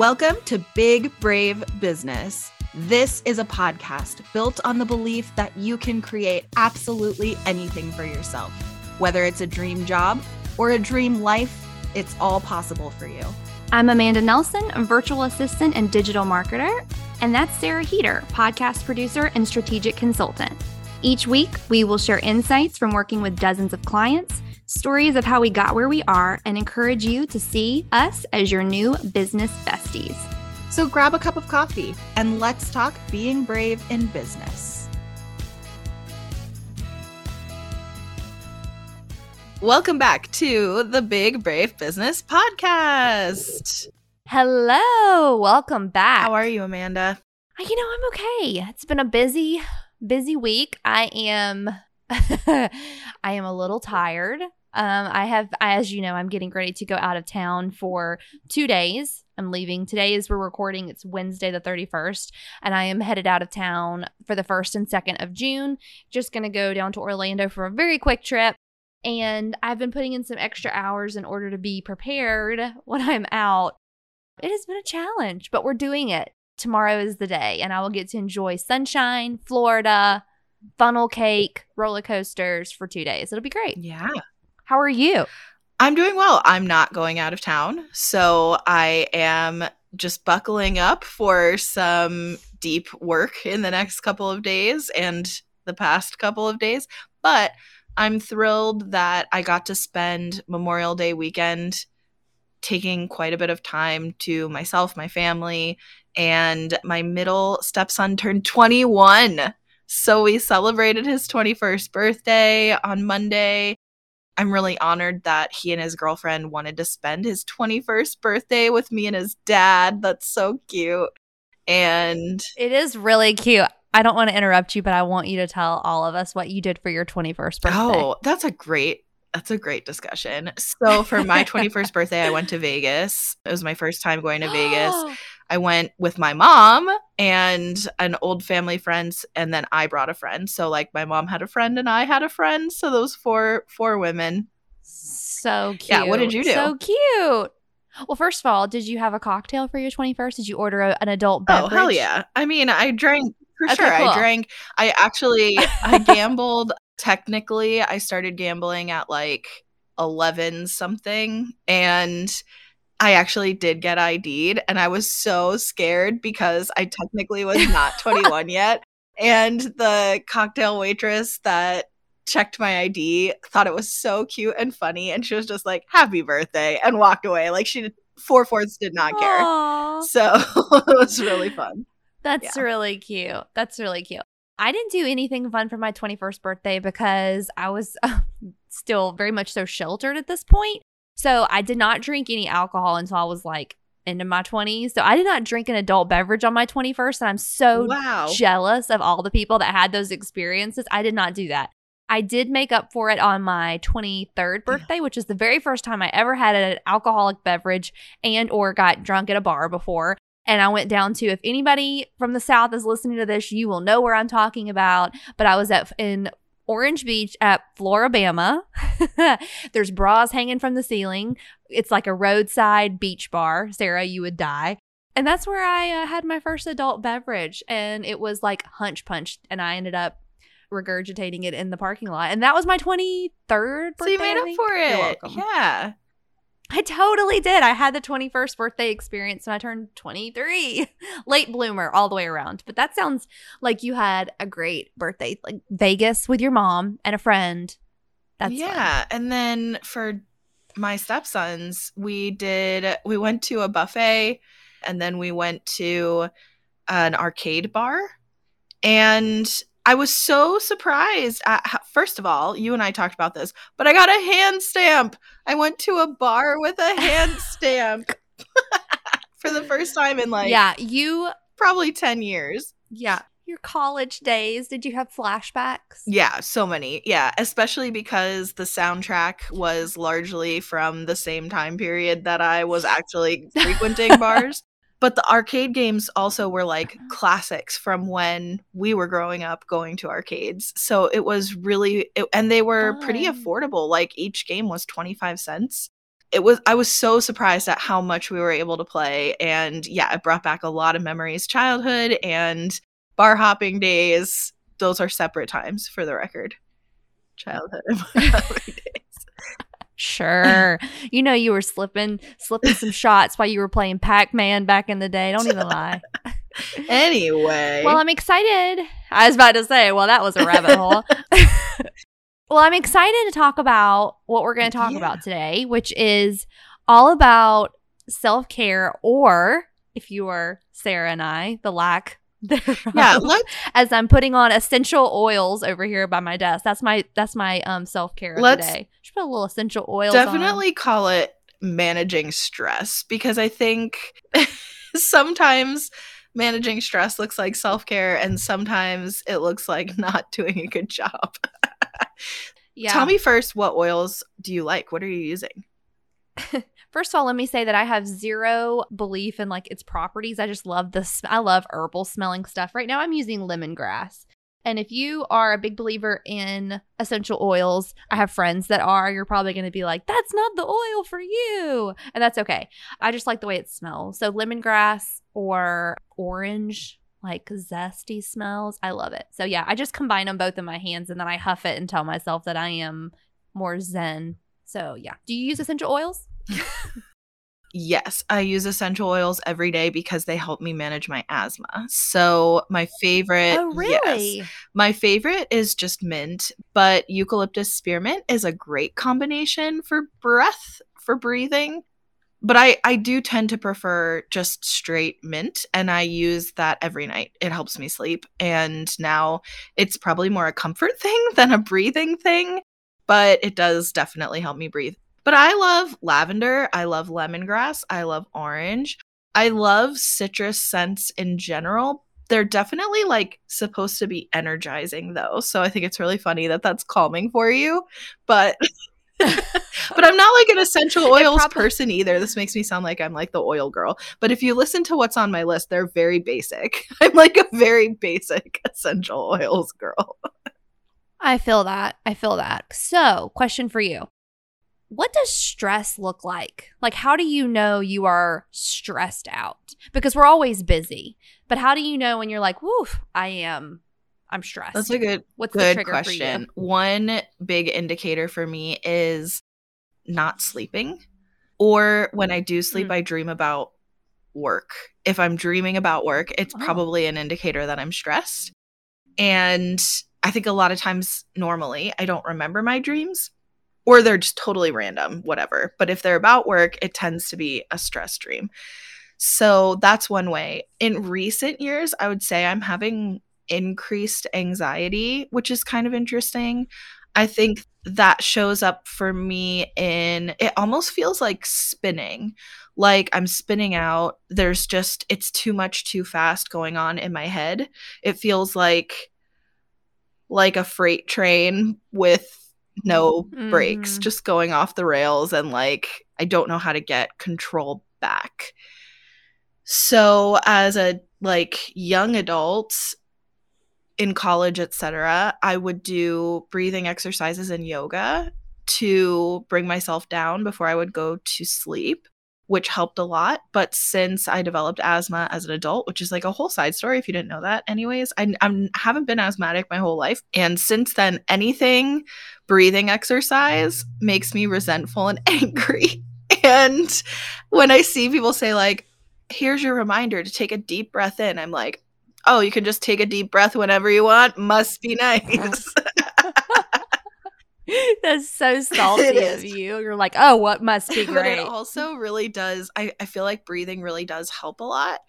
Welcome to Big Brave Business. This is a podcast built on the belief that you can create absolutely anything for yourself. Whether it's a dream job or a dream life, it's all possible for you. I'm Amanda Nelson, a virtual assistant and digital marketer, and that's Sarah Heeter, podcast producer and strategic consultant. Each week, we will share insights from working with dozens of clients, stories of how we got where we are, and encourage you to see us as your new business besties. So grab a cup of coffee and let's talk being brave in business. Welcome back to the Big Brave Business Podcast. Hello, welcome back. How are you, Amanda? You know, I'm okay. It's been a busy, busy week. I am I am a little tired. Um, I have, as you know, I'm getting ready to go out of town for two days. I'm leaving today as we're recording. It's Wednesday, the 31st, and I am headed out of town for the 1st and 2nd of June. Just going to go down to Orlando for a very quick trip. And I've been putting in some extra hours in order to be prepared when I'm out. It has been a challenge, but we're doing it. Tomorrow is the day, and I will get to enjoy sunshine, Florida, funnel cake, roller coasters for two days. It'll be great. Yeah. How are you? I'm doing well. I'm not going out of town. So I am just buckling up for some deep work in the next couple of days and the past couple of days. But I'm thrilled that I got to spend Memorial Day weekend taking quite a bit of time to myself, my family, and my middle stepson turned 21. So we celebrated his 21st birthday on Monday. I'm really honored that he and his girlfriend wanted to spend his 21st birthday with me and his dad. That's so cute. And it is really cute. I don't want to interrupt you, but I want you to tell all of us what you did for your 21st birthday. Oh, that's a great that's a great discussion. So for my 21st birthday, I went to Vegas. It was my first time going to Vegas. I went with my mom and an old family friend, and then I brought a friend. So like my mom had a friend and I had a friend. So those four four women. So cute. Yeah. What did you do? So cute. Well, first of all, did you have a cocktail for your 21st? Did you order a, an adult oh, beverage? Oh, hell yeah. I mean, I drank for Okay, sure. cool. I drank. I actually I gambled. Technically, I started gambling at like eleven something, and I actually did get ID'd, and I was so scared because I technically was not twenty one yet, and the cocktail waitress that checked my ID thought it was so cute and funny, and she was just like "Happy birthday" and walked away. Like she did, four fourths did not care. Aw, So it was really fun. that's yeah. really cute. That's really cute. I didn't do anything fun for my 21st birthday because I was uh, still very much so sheltered at this point. So I did not drink any alcohol until I was like into my 20s. So I did not drink an adult beverage on my 21st. And I'm so wow. jealous of all the people that had those experiences. I did not do that. I did make up for it on my 23rd birthday, which is the very first time I ever had an alcoholic beverage and or got drunk at a bar before. And I went down to if anybody from the south is listening to this, you will know where I'm talking about, but I was at in Orange Beach at Flora-Bama. There's bras hanging from the ceiling. It's like a roadside beach bar. Sarah, you would die. And that's where I uh, had my first adult beverage. And it was like hunch punch. And I ended up regurgitating it in the parking lot. And that was my 23rd birthday. So you made up for it. Yeah. I totally did. I had the 21st birthday experience when I turned 23. Late bloomer all the way around. But that sounds like you had a great birthday, like Vegas with your mom and a friend. That's fun. yeah. And then for my stepsons, we did we went to a buffet and then we went to an arcade bar. And I was so surprised how, first of all, you and I talked about this, but I got a hand stamp. I went to a bar with a hand stamp for the first time in like yeah, you, probably 10 years. yeah, your college days. Did you have flashbacks? Yeah, so many. Yeah, especially because the soundtrack was largely from the same time period that I was actually frequenting bars. But the arcade games also were like uh-huh. classics from when we were growing up going to arcades. So it was really, it, and they were pretty affordable. Like each game was 25 cents. it was I was so surprised at how much we were able to play and yeah, it brought back a lot of memories childhood and bar hopping days. Those are separate times for the record. Childhood and bar hopping days. Sure. you know you were slipping slipping some shots while you were playing Pac-Man back in the day. Don't even lie. anyway. Well, I'm excited. I was about to say, well, that was a rabbit hole. well, I'm excited to talk about what we're going to talk Yeah. about today, which is all about self-care or if you are Sarah and I, the lack. yeah, as I'm putting on essential oils over here by my desk. That's my that's my um self-care today. Let's the day. Should put a little essential oils on. definitely call it managing stress because I think sometimes managing stress looks like self care and sometimes it looks like not doing a good job. Yeah. Tell me first, what oils do you like? What are you using? First of all, let me say that I have zero belief in like its properties. I just love this. I love herbal smelling stuff. Right now, I'm using lemongrass. And if you are a big believer in essential oils, I have friends that are, you're probably going to be like, that's not the oil for you. And that's okay. I just like the way it smells. So, lemongrass or orange, like zesty smells. I love it. So, yeah, I just combine them both in my hands and then I huff it and tell myself that I am more zen. So, yeah. Do you use essential oils? Yes, I use essential oils every day because they help me manage my asthma. So, my favorite oh, yes. really? My favorite is just mint, but eucalyptus spearmint is a great combination for breath, for breathing. But I, I do tend to prefer just straight mint, and I use that every night. It helps me sleep. And now it's probably more a comfort thing than a breathing thing, but it does definitely help me breathe. But I love lavender. I love lemongrass. I love orange. I love citrus scents in general, they're definitely like supposed to be energizing though so i think it's really funny that that's calming for you but but i'm not like an essential oils prob- person either this makes me sound like i'm like the oil girl but if you listen to what's on my list they're very basic i'm like a very basic essential oils girl I feel that. I feel that. So, question for you. What does stress look like? Like, how do you know you are stressed out? Because we're always busy. But how do you know when you're like, woof, I am, I'm stressed? that's a good What's good trigger question one big indicator for me is not sleeping or when i do sleep Mm. i dream about work if i'm dreaming about work it's Oh. probably an indicator that i'm stressed and i think a lot of times normally i don't remember my dreams or they're just totally random whatever. But if they're about work it tends to be a stress dream. So that's one way. In recent years i would say i'm having increased anxiety which is kind of interesting. I think that shows up for me in it almost feels like spinning. Like i'm spinning out. There's just it's too much too fast going on in my head. It feels like like a freight train with no brakes Mhm. just going off the rails and like i don't know how to get control back so as a like young adult in college etc i would do breathing exercises and yoga to bring myself down before i would go to sleep which helped a lot but since i developed asthma as an adult which is like a whole side story if you didn't know that anyways i I'm, haven't been asthmatic my whole life and since then anything breathing exercise makes me resentful and angry. And when i see people say like here's your reminder to take a deep breath in i'm like oh you can just take a deep breath whenever you want. Must be nice? That's so salty of you. You're like, oh, what must be but great? it also really does I, I feel like breathing really does help a lot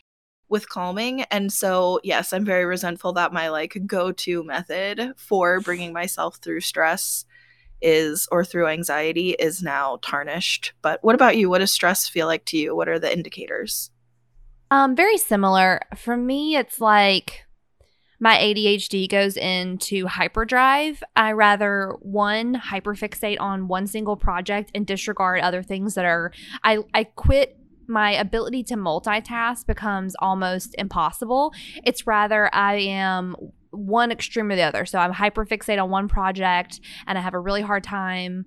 with calming and so yes i'm very resentful that my like go-to method for bringing myself through stress is or through anxiety is now tarnished but what about you what does stress feel like to you what are the indicators Um, very similar. For me, it's like my ADHD goes into hyperdrive. I rather one hyperfixate on one single project and disregard other things that are I I quit my ability to multitask becomes almost impossible. It's rather I am one extreme or the other. So I'm hyperfixate on one project and I have a really hard time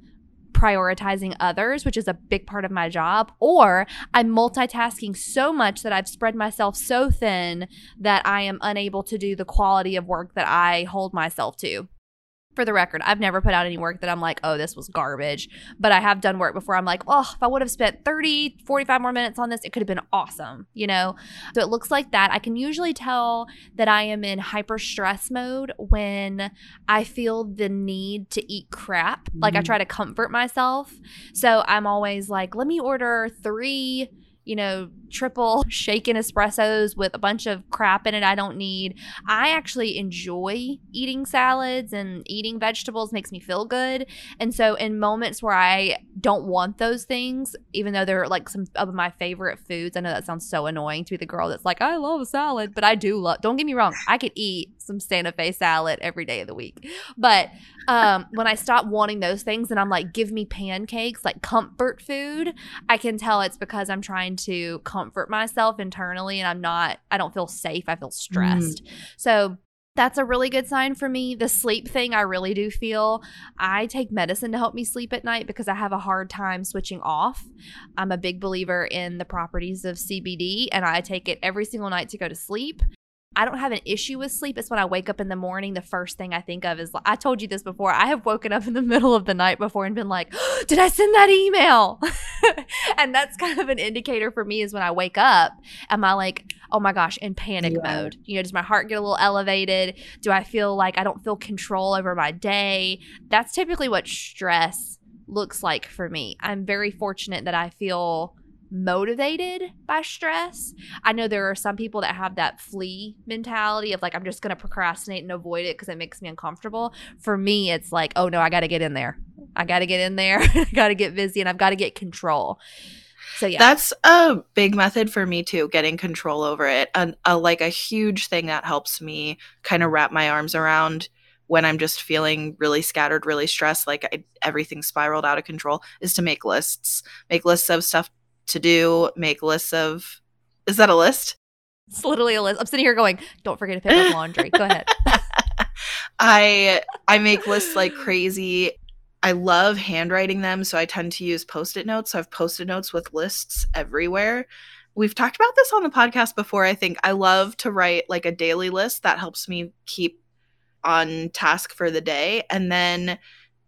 prioritizing others, which is a big part of my job, or I'm multitasking so much that I've spread myself so thin that I am unable to do the quality of work that I hold myself to for the record, I've never put out any work that I'm like, oh, this was garbage. But I have done work before I'm like, oh, if I would have spent 30, 45 more minutes on this, it could have been awesome, you know? So it looks like that. I can usually tell that I am in hyper stress mode when I feel the need to eat crap. Mm-hmm. Like I mm-hmm. try to comfort myself. So I'm always like, let me order three you know, triple shaken espressos with a bunch of crap in it I don't need. I actually enjoy eating salads and eating vegetables makes me feel good. And so in moments where I don't want those things, even though they're like some of my favorite foods, I know that sounds so annoying to be the girl that's like, I love a salad, but I do love don't get me wrong, I could eat some Santa Fe salad every day of the week. But um, when I stop wanting those things and I'm like, give me pancakes, like comfort food, I can tell it's because I'm trying to comfort myself internally and I'm not, I don't feel safe. I feel stressed. Mm. So that's a really good sign for me. The sleep thing, I really do feel. I take medicine to help me sleep at night because I have a hard time switching off. I'm a big believer in the properties of CBD, and I take it every single night to go to sleep. I don't have an issue with sleep. It's when I wake up in the morning, the first thing I think of is I told you this before. I have woken up in the middle of the night before and been like, oh, did I send that email? and that's kind of an indicator for me is when I wake up, am I like, oh my gosh, in panic yeah. mode? You know, does my heart get a little elevated? Do I feel like I don't feel control over my day? That's typically what stress looks like for me. I'm very fortunate that I feel motivated by stress. I know there are some people that have that flee mentality of like, I'm just going to procrastinate and avoid it because it makes me uncomfortable. For me, it's like, oh no, I got to get in there. I got to get in there. I got to get busy and I've got to get control. So yeah. That's a big method for me too, getting control over it. And like a huge thing that helps me kind of wrap my arms around when I'm just feeling really scattered, really stressed, like I, everything spiraled out of control, is to make lists. Make lists of stuff to do, make lists of. Is that a list? It's literally a list. I'm sitting here going, "Don't forget to pick up laundry." Go ahead. I I make lists like crazy. I love handwriting them, so I tend to use post-it notes. So I've post-it notes with lists everywhere. We've talked about this on the podcast before. I think I love to write like a daily list that helps me keep on task for the day, and then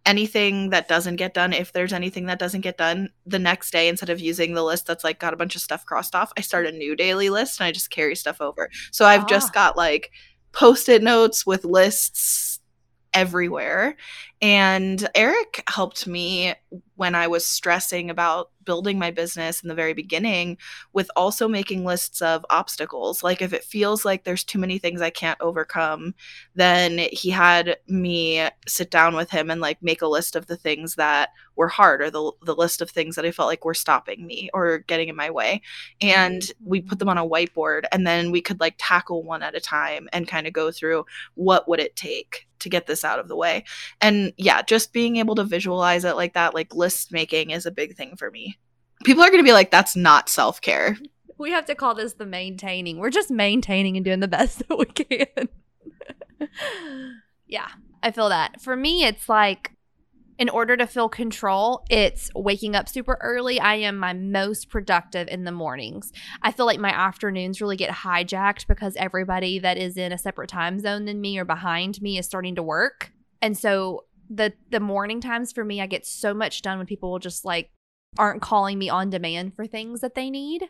anything that doesn't get done, if there's anything that doesn't get done the next day, instead of using the list that's like got a bunch of stuff crossed off, I start a new daily list and I just carry stuff over. So I've ah. just got like post it notes with lists everywhere. And Eric helped me when I was stressing about building my business in the very beginning with also making lists of obstacles. Like if it feels like there's too many things I can't overcome, then he had me sit down with him and like make a list of the things that were hard or the, the list of things that I felt like were stopping me or getting in my way. And we put them on a whiteboard and then we could like tackle one at a time and kind of go through what would it take to get this out of the way. And yeah, just being able to visualize it like that, like list making is a big thing for me. People are going to be like, that's not self care. We have to call this the maintaining. We're just maintaining and doing the best that we can. yeah, I feel that. For me, it's like in order to feel control, it's waking up super early. I am my most productive in the mornings. I feel like my afternoons really get hijacked because everybody that is in a separate time zone than me or behind me is starting to work. And so the the morning times for me, I get so much done when people will just like aren't calling me on demand for things that they need.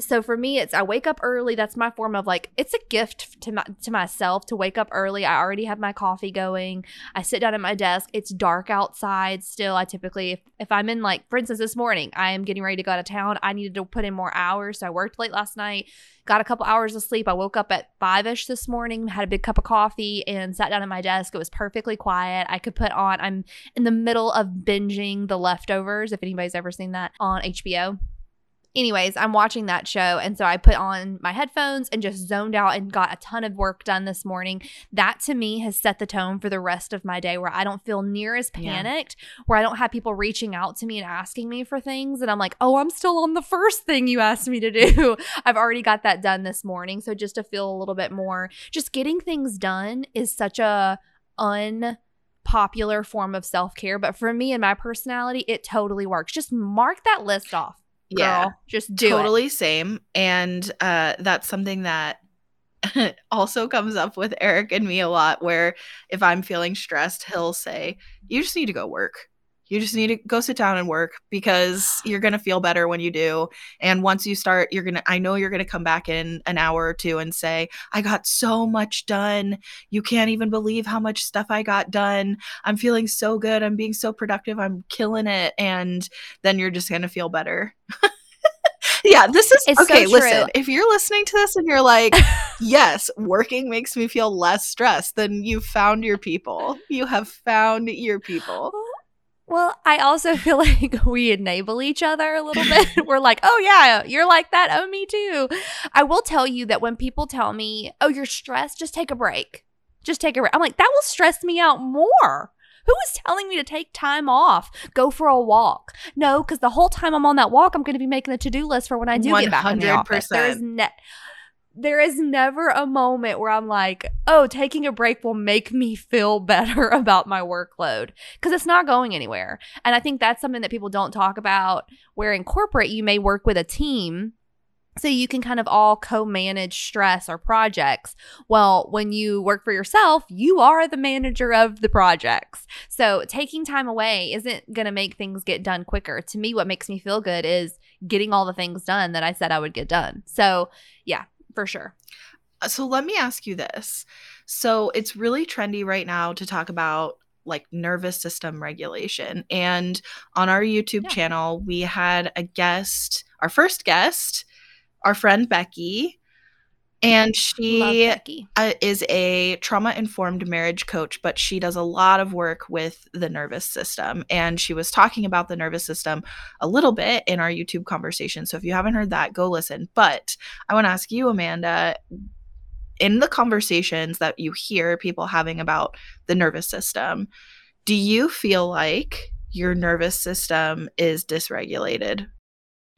So for me, it's I wake up early. That's my form of like it's a gift to my to myself to wake up early. I already have my coffee going. I sit down at my desk. It's dark outside still. I typically if, if I'm in like for instance this morning, I am getting ready to go out of town. I needed to put in more hours. So I worked late last night got a couple hours of sleep. I woke up at five ish this morning, had a big cup of coffee, and sat down at my desk. It was perfectly quiet. I could put on, I'm in the middle of binging The Leftovers, if anybody's ever seen that on HBO anyways, I'm watching that show. And so I put on my headphones and just zoned out and got a ton of work done this morning. That to me has set the tone for the rest of my day where I don't feel near as panicked, yeah. where I don't have people reaching out to me and asking me for things. And I'm like, oh, I'm still on the first thing you asked me to do. I've already got that done this morning. So just to feel a little bit more, just getting things done is such a un popular form of self care, but for me and my personality, it totally works. Just mark that list off. Girl. Yeah. Just do totally it. same. And uh, that's something that also comes up with Eric and me a lot. Where if I'm feeling stressed, he'll say, You just need to go work. You just need to go sit down and work because you're going to feel better when you do. And once you start, you're going to, I know you're going to come back in an hour or two and say, I got so much done. You can't even believe how much stuff I got done. I'm feeling so good. I'm being so productive. I'm killing it. And then you're just going to feel better. yeah, this is It's so okay. true. listen, if you're listening to this and you're like, yes, working makes me feel less stressed, then you found your people. You have found your people. Well, I also feel like we enable each other a little bit. We're like, oh, yeah, you're like that. Oh, me too. I will tell you that when people tell me, oh, you're stressed, just take a break. Just take a break. I'm like, that will stress me out more. Who is telling me to take time off? Go for a walk. No, because the whole time I'm on that walk, I'm going to be making a to do list for when I do get back in the office. There is, 100%. ne- there is never a moment where I'm like, oh, taking a break will make me feel better about my workload because it's not going anywhere. And I think that's something that people don't talk about. Where in corporate, you may work with a team. So you can kind of all co manage stress or projects. Well, when you work for yourself, you are the manager of the projects. So taking time away isn't going to make things get done quicker. To me, what makes me feel good is getting all the things done that I said I would get done. So, yeah, for sure. Uh, so let me ask you this. So it's really trendy right now to talk about like nervous system regulation. And on our YouTube Yeah. channel, we had a guest, our first guest, our friend Becky. And she uh, is a trauma informed marriage coach, but she does a lot of work with the nervous system. And she was talking about the nervous system a little bit in our YouTube conversation. So if you haven't heard that, go listen. But I want to ask you, Amanda, in the conversations that you hear people having about the nervous system, do you feel like your nervous system is dysregulated?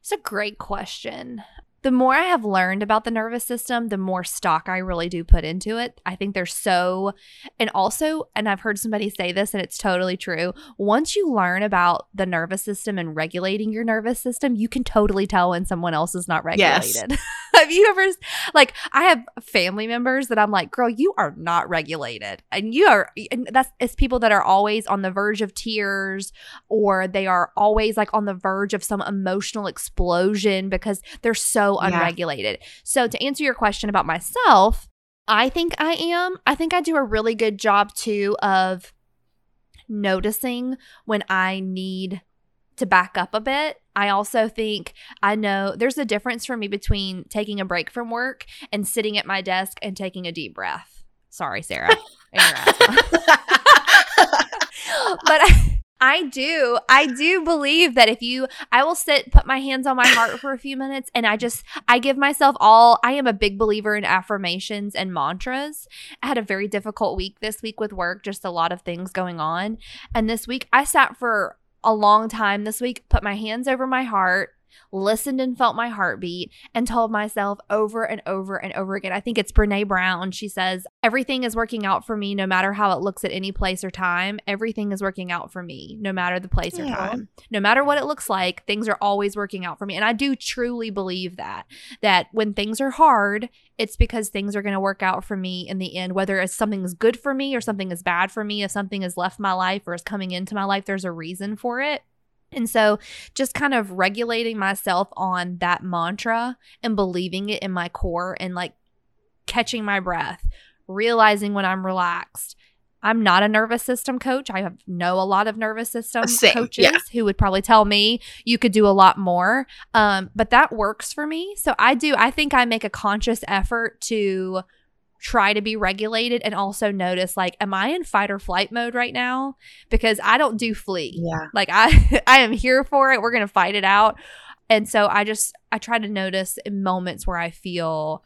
It's a great question. The more I have learned about the nervous system, the more stock I really do put into it. I think they're so, and also, and I've heard somebody say this, and it's totally true. Once you learn about the nervous system and regulating your nervous system, you can totally tell when someone else is not Yes. have you ever, like, I have family members that I'm like, girl, you are not regulated. And you are, and that's, it's people that are always on the verge of tears or they are always like on the verge of some emotional explosion because they're so Yeah. unregulated. So to answer your question about myself, I think I am. I think I do a really good job too of noticing when I need to back up a bit. I also think I know there's a difference for me between taking a break from work and sitting at my desk and taking a deep breath. Sorry, Sarah. and your asthma but I, I do i do believe that if you i will sit put my hands on my heart for a few minutes and i just i give myself all i am a big believer in affirmations and mantras i had a very difficult week this week with work just a lot of things going on and this week i sat for a long time this week put my hands over my heart listened and felt my heartbeat and told myself over and over and over again. I think it's Brene Brown. She says, Everything is working out for me no matter how it looks at any place or time. Everything is working out for me no matter the place or time. No matter what it looks like, things are always working out for me. And I do truly believe that, that when things are hard, it's because things are going to work out for me in the end, whether it's something is good for me or something is bad for me, if something has left my life or is coming into my life, there's a reason for it. And so, just kind of regulating myself on that mantra and believing it in my core and like catching my breath, realizing when I'm relaxed. I'm not a nervous system coach. I have know a lot of nervous system Same, coaches yeah. who would probably tell me you could do a lot more. Um, but that works for me. So I do. I think I make a conscious effort to try to be regulated and also notice like, am I in fight or flight mode right now? Because I don't do flee. yeah. Like I I am here for it. We're going to fight it out. And so I just I try to notice in moments where I feel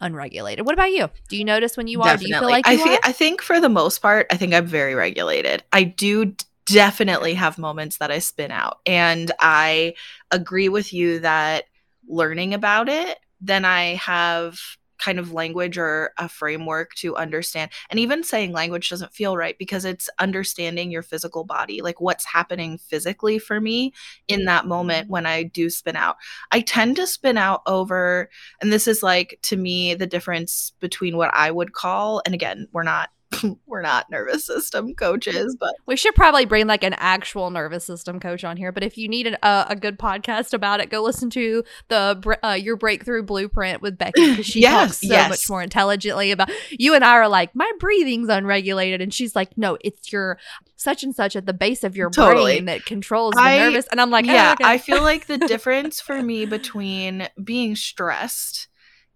unregulated. What about you? Do you notice when you are? Do you feel like I, you fe- are? I think for the most part, I think I'm very regulated. I do definitely have moments that I spin out. And I agree with you that learning about it, then I have kind of language or a framework to understand. And even saying language doesn't feel right because it's understanding your physical body, like what's happening physically for me in that moment mm-hmm. when I do spin out. I tend to spin out over, and this is like to me the difference between what I would call, and again, we're not we're not nervous system coaches, but we should probably bring like an actual nervous system coach on here. But if you need an, uh, a good podcast about it, go listen to the uh, your breakthrough blueprint with Becky because she yes, talks so yes. much more intelligently about. You and I are like, my breathing's unregulated, and she's like, no, it's your such and such at the base of your totally. brain that controls the I, nervous. And I'm like, oh, yeah, okay. I feel like the difference for me between being stressed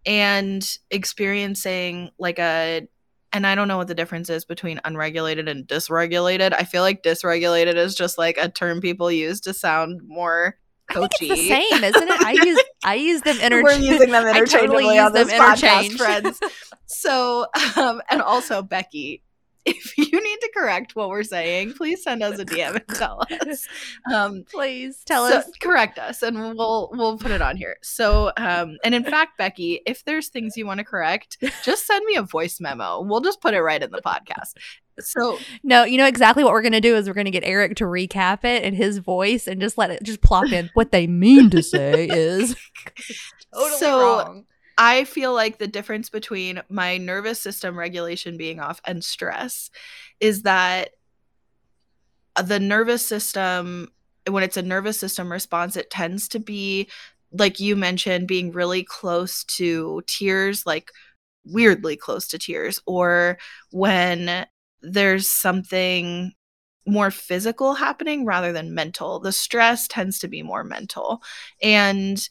and experiencing like a and I don't know what the difference is between unregulated and dysregulated. I feel like dysregulated is just like a term people use to sound more coachy. the same, isn't it? I use I use them interchangeably. We're using them interchangeably totally on this podcast, friends. So, um, and also Becky, if you need to correct what we're saying, please send us a DM and tell us. Um, please tell so, us, correct us, and we'll we'll put it on here. So, um, and in fact, Becky, if there's things you want to correct, just send me a voice memo. We'll just put it right in the podcast. So no, you know exactly what we're gonna do is we're gonna get Eric to recap it in his voice and just let it just plop in. what they mean to say is totally so, wrong. I feel like the difference between my nervous system regulation being off and stress is that uh, the nervous system, when it's a nervous system response, it tends to be, like you mentioned, being really close to tears, like weirdly close to tears, or when there's something more physical happening rather than mental. The stress tends to be more mental. And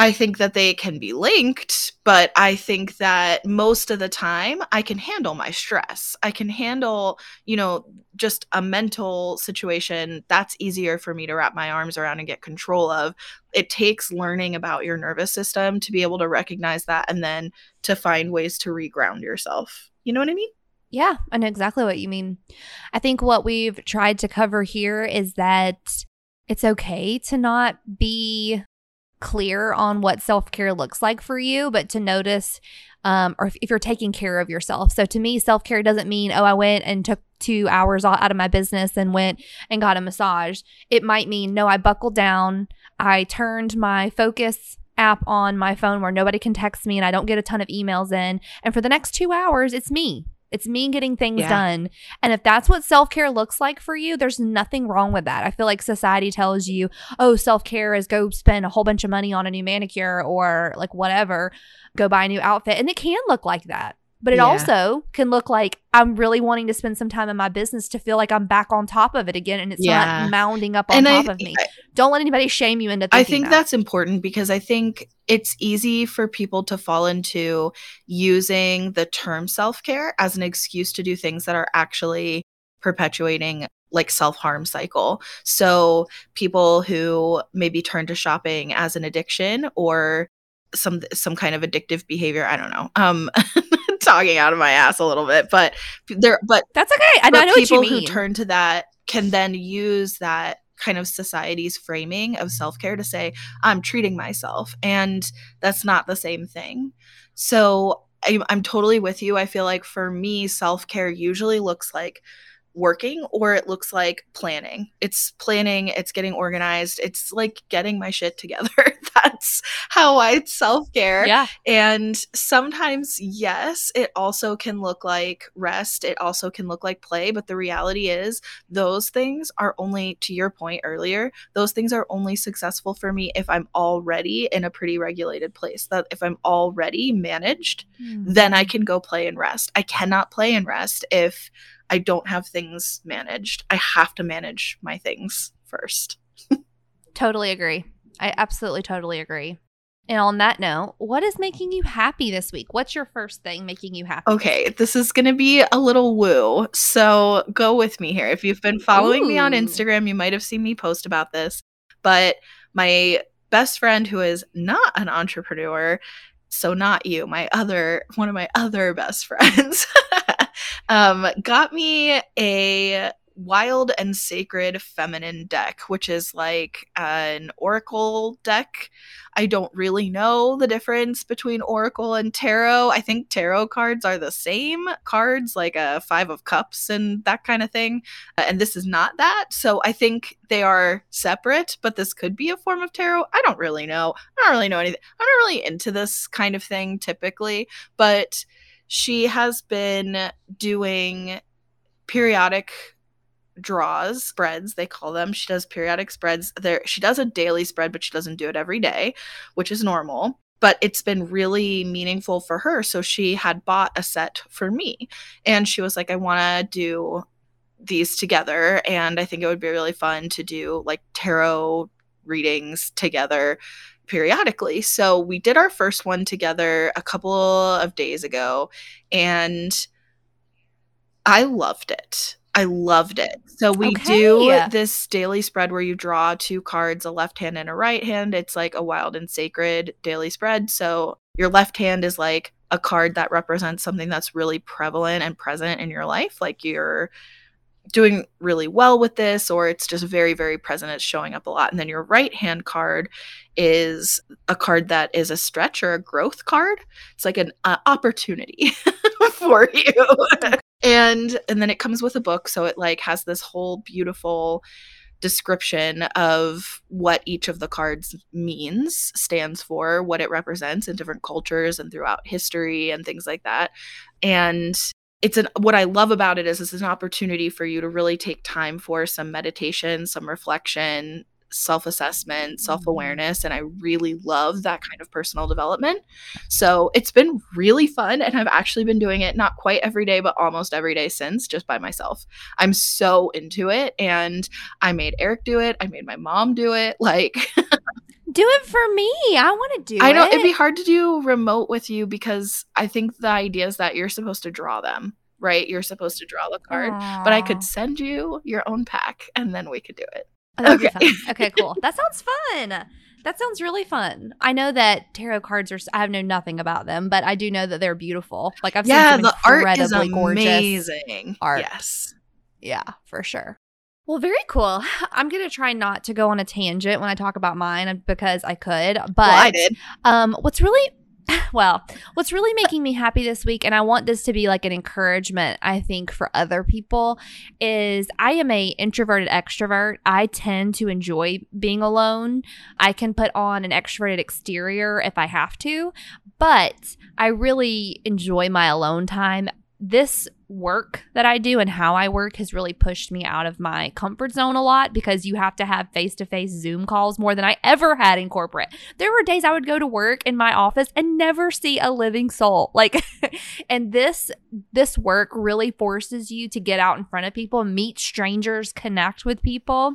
I think that they can be linked, but I think that most of the time I can handle my stress. I can handle, you know, just a mental situation that's easier for me to wrap my arms around and get control of. It takes learning about your nervous system to be able to recognize that and then to find ways to reground yourself. You know what I mean? Yeah, I know exactly what you mean. I think what we've tried to cover here is that it's okay to not be clear on what self care looks like for you, but to notice um, or if, if, you're taking care of yourself. So to me, self care doesn't mean, oh, I went and took two hours out of my business and went and got a massage. It might mean, no, I buckled down, I turned my focus app on my phone where nobody can text me and I don't get a ton of emails in. And for the next two hours, it's me. It's me getting things yeah. done. And if that's what self care looks like for you, there's nothing wrong with that. I feel like society tells you, oh, self care is go spend a whole bunch of money on a new manicure or like whatever, go buy a new outfit. And it can look like that. But it yeah. also can look like I'm really wanting to spend some time in my business to feel like I'm back on top of it again and it's yeah. not mounding up on and top I, of me. I, Don't let anybody shame you into that. I think that. that's important because I think it's easy for people to fall into using the term self-care as an excuse to do things that are actually perpetuating like self-harm cycle. So people who maybe turn to shopping as an addiction or some some kind of addictive behavior, I don't know. Um talking out of my ass a little bit, but there, but that's okay. I, know what people who turn to that can then use that kind of society's framing of self care to say, I'm treating myself. And that's not the same thing. So I, I'm totally with you. I feel like for me, self care usually looks like working or it looks like planning. It's planning, it's getting organized, it's like getting my shit together. That's how I self care. Yeah. And sometimes, yes, it also can look like rest, it also can look like play. But the reality is, those things are only, to your point earlier, those things are only successful for me if I'm already in a pretty regulated place. That if I'm already managed, mm. then I can go play and rest. I cannot play and rest if I don't have things managed. I have to manage my things first. totally agree. I absolutely totally agree. And on that note, what is making you happy this week? What's your first thing making you happy? Okay, this is going to be a little woo. So go with me here. If you've been following Ooh. me on Instagram, you might have seen me post about this. But my best friend, who is not an entrepreneur, so not you, my other, one of my other best friends, um, got me a Wild and Sacred Feminine deck, which is like an oracle deck. I don't really know the difference between oracle and tarot. I think tarot cards are the same cards, like a Five of Cups and that kind of thing. Uh, and this is not that. So I think they are separate, but this could be a form of tarot. I don't really know. I don't really know anything. I'm not really into this kind of thing typically, but she has been doing periodic draws spreads they call them. She does periodic spreads. There she does a daily spread but she doesn't do it every day which is normal but it's been really meaningful for her. So she had bought a set for me and she was like i want to do these together and i think it would be really fun to do like tarot readings together periodically so we did our first one together a couple of days ago and i loved it I loved it. So we okay. do this daily spread where you draw two cards, a left hand and a right hand. It's like a wild and sacred daily spread. So your left hand is like a card that represents something that's really prevalent and present in your life, like you're doing really well with this or it's just very very present it's showing up a lot. And then your right hand card is a card that is a stretch or a growth card. It's like an uh, opportunity for you. And and then it comes with a book so it like has this whole beautiful description of what each of the cards means stands for what it represents in different cultures and throughout history and things like that. And it's an what i love about it is it's an opportunity for you to really take time for some meditation some reflection self assessment, mm-hmm. self awareness, and I really love that kind of personal development. So it's been really fun, and I've actually been doing it not quite every day, but almost every day since just by myself. I'm so into it, and I made Eric do it, I made my mom do it. Like, do it for me. I want to do I know it. it'd be hard to do remote with you because I think the idea is that you're supposed to draw them right? You're supposed to draw the card, Aww. but I could send you your own pack and then we could do it. Oh, okay. okay, cool. That sounds fun. That sounds really fun. I know that tarot cards are. I have known nothing about them, but I do know that they're beautiful. Like I've yeah, seen the art is amazing. Art. Yes, yeah, for sure. Well, very cool. I'm gonna try not to go on a tangent when I talk about mine because I could, but well, I did. Um, what's really well, what's really making me happy this week, and I want this to be like an encouragement, I think, for other people, is I am a introverted extrovert. I tend to enjoy being alone. I can put on an extroverted exterior if I have to, but I really enjoy my alone time this work that I do and how I work has really pushed me out of my comfort zone a lot because you have to have face to face Zoom calls more than I ever had in corporate. There were days I would go to work in my office and never see a living soul. Like, and this, this work really forces you to get out in front of people, meet strangers, connect with people.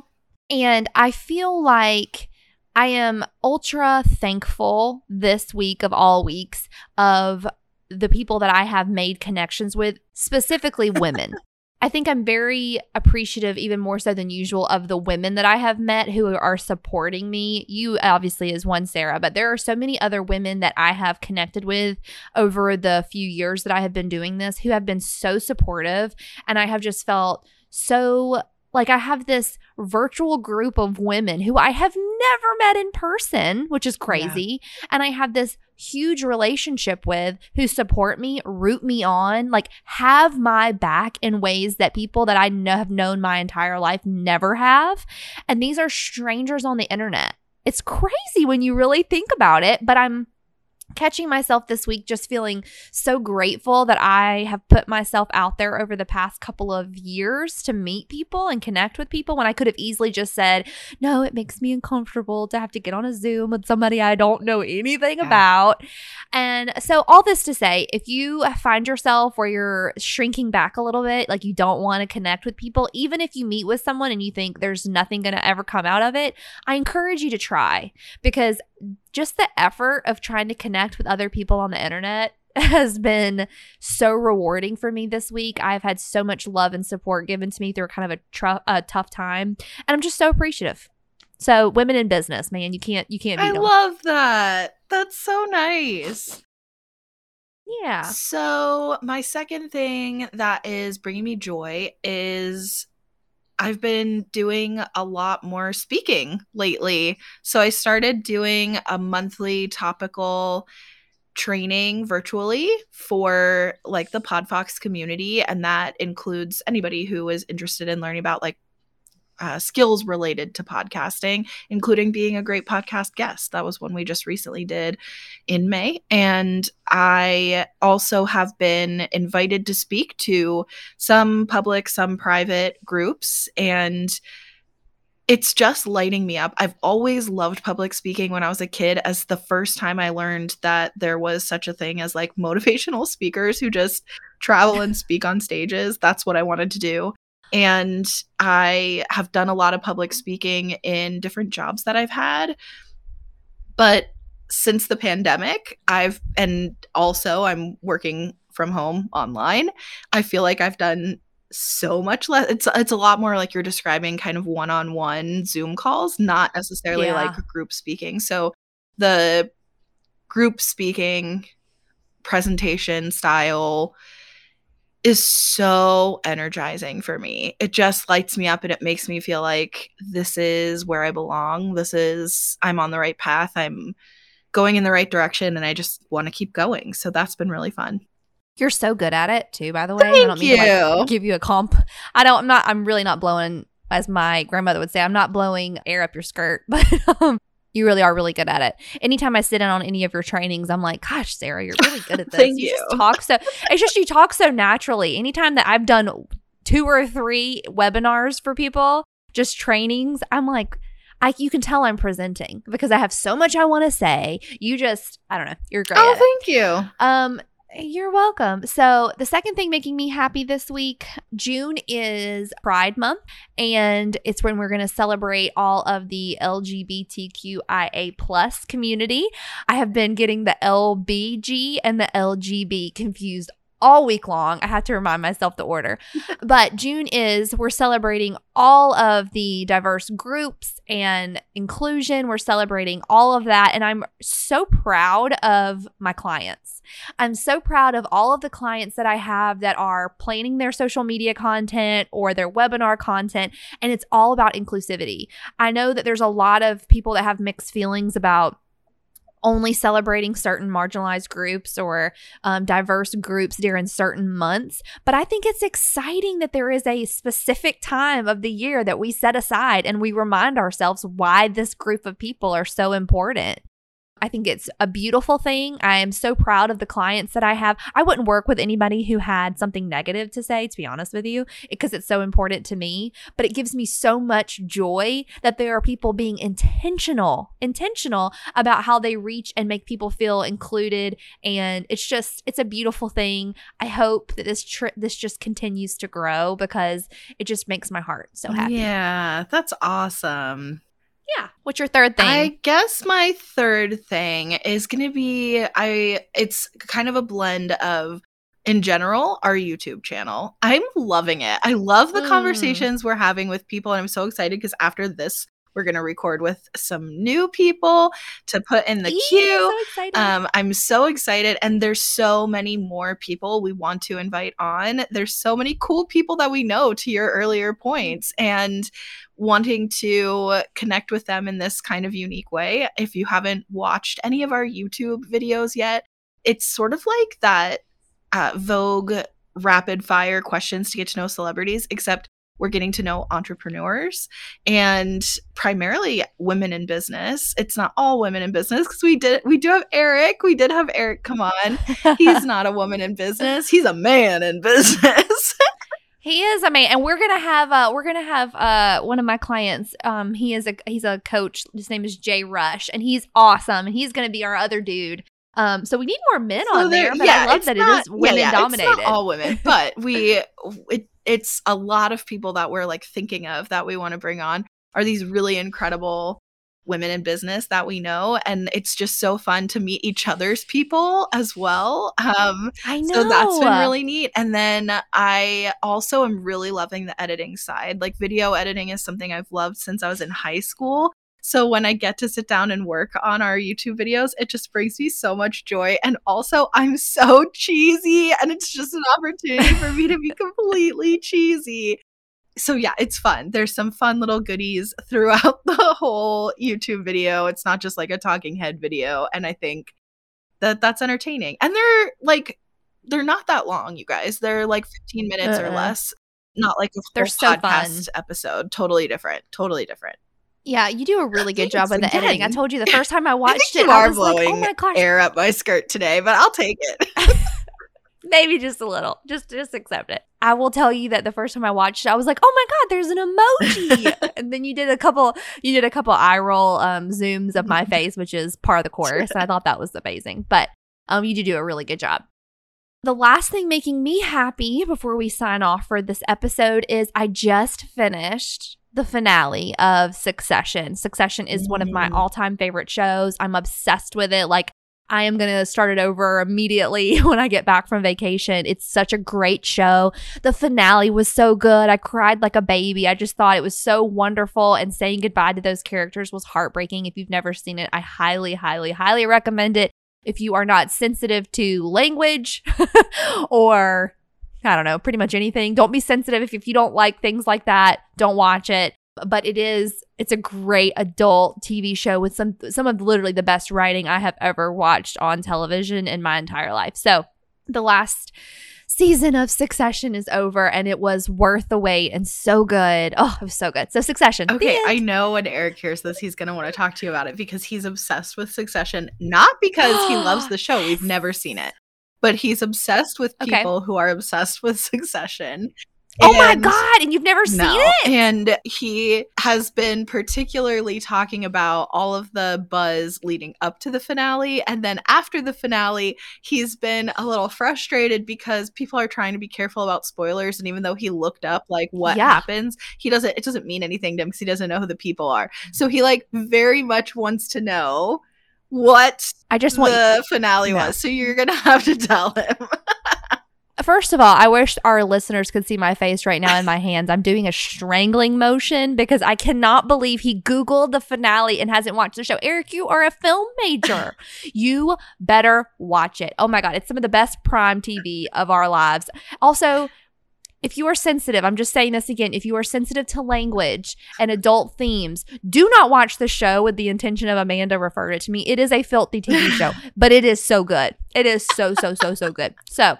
And I feel like, I am ultra thankful this week of all weeks of the people that I have made connections with, specifically women. I think I'm very appreciative, even more so than usual, of the women that I have met who are supporting me. You obviously is one, Sarah, but there are so many other women that I have connected with over the few years that I have been doing this who have been so supportive. And I have just felt so like I have this virtual group of women who I have never met in person, which is crazy. Yeah. And I have this huge relationship with who support me, root me on, like have my back in ways that people that I know have known my entire life never have. And these are strangers on the internet. It's crazy when you really think about it, but I'm catching myself this week just feeling so grateful that I have put myself out there over the past couple of years to meet people and connect with people when I could have easily just said, No, it makes me uncomfortable to have to get on a Zoom with somebody I don't know anything yeah. about. And so, all this to say, if you find yourself where you're shrinking back a little bit, like you don't want to connect with people, even if you meet with someone and you think there's nothing going to ever come out of it, I encourage you to try because just the effort of trying to connect with other people on the internet has been so rewarding for me this week. I've had so much love and support given to me through kind of a, tr- a tough time, and I'm just so appreciative. So, women in business, man, you can't you can't. I them. love that. That's so nice. Yeah. So, my second thing that is bringing me joy is I've been doing a lot more speaking lately. So I started doing a monthly topical training virtually for like the Podfox community. And that includes anybody who is interested in learning about like uh, skills related to podcasting, including being a great podcast guest. That was one we just recently did in May. And I also have been invited to speak to some public, some private groups. And it's just lighting me up. I've always loved public speaking when I was a kid, as the first time I learned that there was such a thing as like motivational speakers who just travel and speak on stages. That's what I wanted to do. And I have done a lot of public speaking in different jobs that I've had. But since the pandemic, I've, and also I'm working from home online, I feel like I've done so much less it's it's a lot more like you're describing kind of one-on-one zoom calls not necessarily yeah. like group speaking so the group speaking presentation style is so energizing for me. It just lights me up and it makes me feel like this is where I belong. This is, I'm on the right path. I'm going in the right direction and I just want to keep going. So that's been really fun. You're so good at it too, by the way. Thank I don't mean you. to like, give you a comp. I don't, I'm not, I'm really not blowing, as my grandmother would say, I'm not blowing air up your skirt, but um, you really are really good at it. Anytime I sit in on any of your trainings, I'm like, gosh, Sarah, you're really good at this. Thank you, you. Just talk so it's just you talk so naturally. Anytime that I've done two or three webinars for people, just trainings, I'm like, I you can tell I'm presenting because I have so much I want to say. You just I don't know, you're great. Oh, thank you. Um you're welcome. So, the second thing making me happy this week, June is Pride Month, and it's when we're going to celebrate all of the LGBTQIA plus community. I have been getting the LBG and the LGB confused all week long. I had to remind myself the order. but June is, we're celebrating all of the diverse groups and inclusion. We're celebrating all of that. And I'm so proud of my clients. I'm so proud of all of the clients that I have that are planning their social media content or their webinar content. And it's all about inclusivity. I know that there's a lot of people that have mixed feelings about only celebrating certain marginalized groups or um, diverse groups during certain months. But I think it's exciting that there is a specific time of the year that we set aside and we remind ourselves why this group of people are so important. I think it's a beautiful thing. I am so proud of the clients that I have. I wouldn't work with anybody who had something negative to say, to be honest with you, because it's so important to me. But it gives me so much joy that there are people being intentional, intentional about how they reach and make people feel included. And it's just, it's a beautiful thing. I hope that this trip, this just continues to grow because it just makes my heart so happy. Yeah, that's awesome. Yeah. What's your third thing? I guess my third thing is going to be I it's kind of a blend of in general our YouTube channel. I'm loving it. I love the mm. conversations we're having with people and I'm so excited because after this we're going to record with some new people to put in the Eee, queue. So um, I'm so excited. And there's so many more people we want to invite on. There's so many cool people that we know, to your earlier points. And wanting to connect with them in this kind of unique way. If you haven't watched any of our YouTube videos yet, it's sort of like that uh, Vogue rapid fire questions to get to know celebrities, except we're getting to know entrepreneurs and primarily women in business. It's not all women in business because we did we do have Eric. We did have Eric. Come on, he's not a woman in business. He's a man in business. He is a man, and we're gonna have uh we're gonna have uh one of my clients. Um, he is a he's a coach. His name is Jay Rush, and he's awesome. And he's gonna be our other dude. Um, so we need more men so on there, there but yeah, I love that not, it is women yeah, yeah, dominated. all women, but we it, it's a lot of people that we're like thinking of that we want to bring on are these really incredible women in business that we know and it's just so fun to meet each other's people as well um I know. so that's been really neat and then i also am really loving the editing side like video editing is something i've loved since i was in high school so when I get to sit down and work on our YouTube videos, it just brings me so much joy. And also, I'm so cheesy, and it's just an opportunity for me to be completely cheesy. so yeah, it's fun. There's some fun little goodies throughout the whole YouTube video. It's not just like a talking head video, and I think that that's entertaining. And they're like they're not that long, you guys. They're like 15 minutes uh-uh. or less. Not like a they're so podcast fun. episode. Totally different. Totally different. Yeah, you do a really good job with the again. editing. I told you the first time I watched I it, I was like, "Oh my gosh!" Air up my skirt today, but I'll take it. Maybe just a little. Just just accept it. I will tell you that the first time I watched it, I was like, "Oh my god, there's an emoji!" and then you did a couple, you did a couple eye roll um, zooms of my face, which is part of the course, and I thought that was amazing. But um, you did do a really good job. The last thing making me happy before we sign off for this episode is I just finished the finale of Succession. Succession is one of my mm. all time favorite shows. I'm obsessed with it. Like, I am going to start it over immediately when I get back from vacation. It's such a great show. The finale was so good. I cried like a baby. I just thought it was so wonderful. And saying goodbye to those characters was heartbreaking. If you've never seen it, I highly, highly, highly recommend it. If you are not sensitive to language or I don't know, pretty much anything. Don't be sensitive if, if you don't like things like that. Don't watch it. But it is it's a great adult TV show with some some of literally the best writing I have ever watched on television in my entire life. So, the last season of Succession is over and it was worth the wait and so good. Oh, it was so good. So Succession. Okay, I know when Eric hears this, he's going to want to talk to you about it because he's obsessed with Succession, not because he loves the show. We've never seen it but he's obsessed with people okay. who are obsessed with Succession. Oh my god! And you've never seen it? And he has been particularly talking about all of the buzz leading up to the finale, and then after the finale, he's been a little frustrated because people are trying to be careful about spoilers. And even though he looked up like what yeah. happens, he doesn't. It doesn't mean anything to him because he doesn't know who the people are. So he like very much wants to know what I just want the finale no. was. So you're gonna have to tell him. First of all, I wish our listeners could see my face right now in my hands. I'm doing a strangling motion because I cannot believe he Googled the finale and hasn't watched the show. Eric, you are a film major. you better watch it. Oh my God. It's some of the best prime TV of our lives. Also, if you are sensitive, I'm just saying this again, if you are sensitive to language and adult themes, do not watch the show with the intention of Amanda referred it to me. It is a filthy TV show, but it is so good. It is so, so, so, so good. So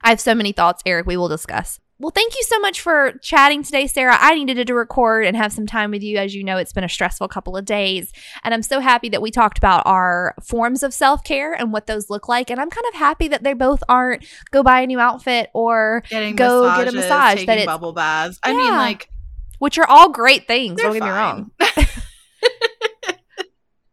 I have so many thoughts, Eric, we will discuss. Well, thank you so much for chatting today, Sarah. I needed to record and have some time with you. As you know, it's been a stressful couple of days. And I'm so happy that we talked about our forms of self care and what those look like. And I'm kind of happy that they both aren't go buy a new outfit or Getting go massages, get a massage. That it's bubble baths. I mean, like, which are all great things. Don't get fine. me wrong.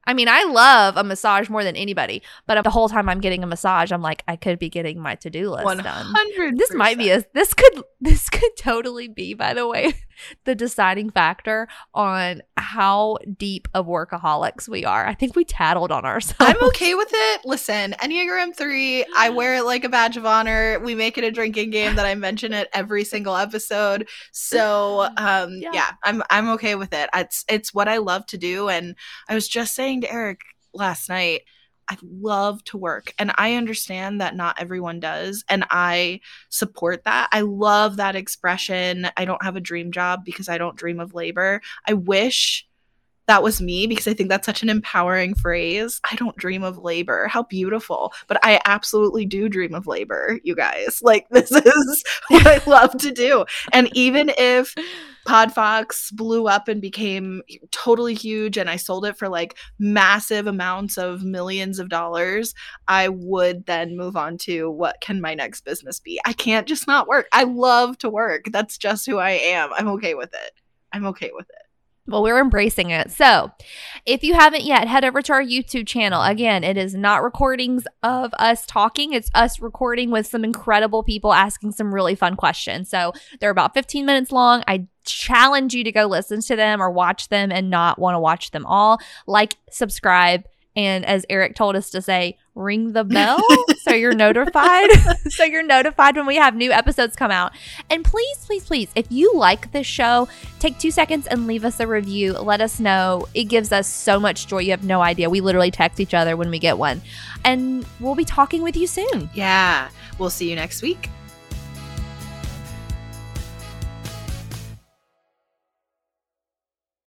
I mean, I love a massage more than anybody, but the whole time I'm getting a massage, I'm like, I could be getting my to do list 100%. done. This might be a this could this could totally be, by the way, the deciding factor on how deep of workaholics we are. I think we tattled on ourselves. I'm okay with it. Listen, Enneagram 3, I wear it like a badge of honor. We make it a drinking game that I mention it every single episode. So, um yeah, yeah I'm I'm okay with it. It's it's what I love to do and I was just saying to Eric last night I love to work and I understand that not everyone does and I support that. I love that expression. I don't have a dream job because I don't dream of labor. I wish that was me because I think that's such an empowering phrase. I don't dream of labor. How beautiful. But I absolutely do dream of labor, you guys. Like, this is what I love to do. And even if Podfox blew up and became totally huge and I sold it for like massive amounts of millions of dollars, I would then move on to what can my next business be? I can't just not work. I love to work. That's just who I am. I'm okay with it. I'm okay with it. Well, we're embracing it. So, if you haven't yet, head over to our YouTube channel. Again, it is not recordings of us talking, it's us recording with some incredible people asking some really fun questions. So, they're about 15 minutes long. I challenge you to go listen to them or watch them and not want to watch them all. Like, subscribe, and as Eric told us to say, ring the bell so you're notified. so you're notified when we have new episodes come out. And please, please, please, if you like this show, take two seconds and leave us a review. Let us know. It gives us so much joy. You have no idea. We literally text each other when we get one. And we'll be talking with you soon. Yeah. We'll see you next week.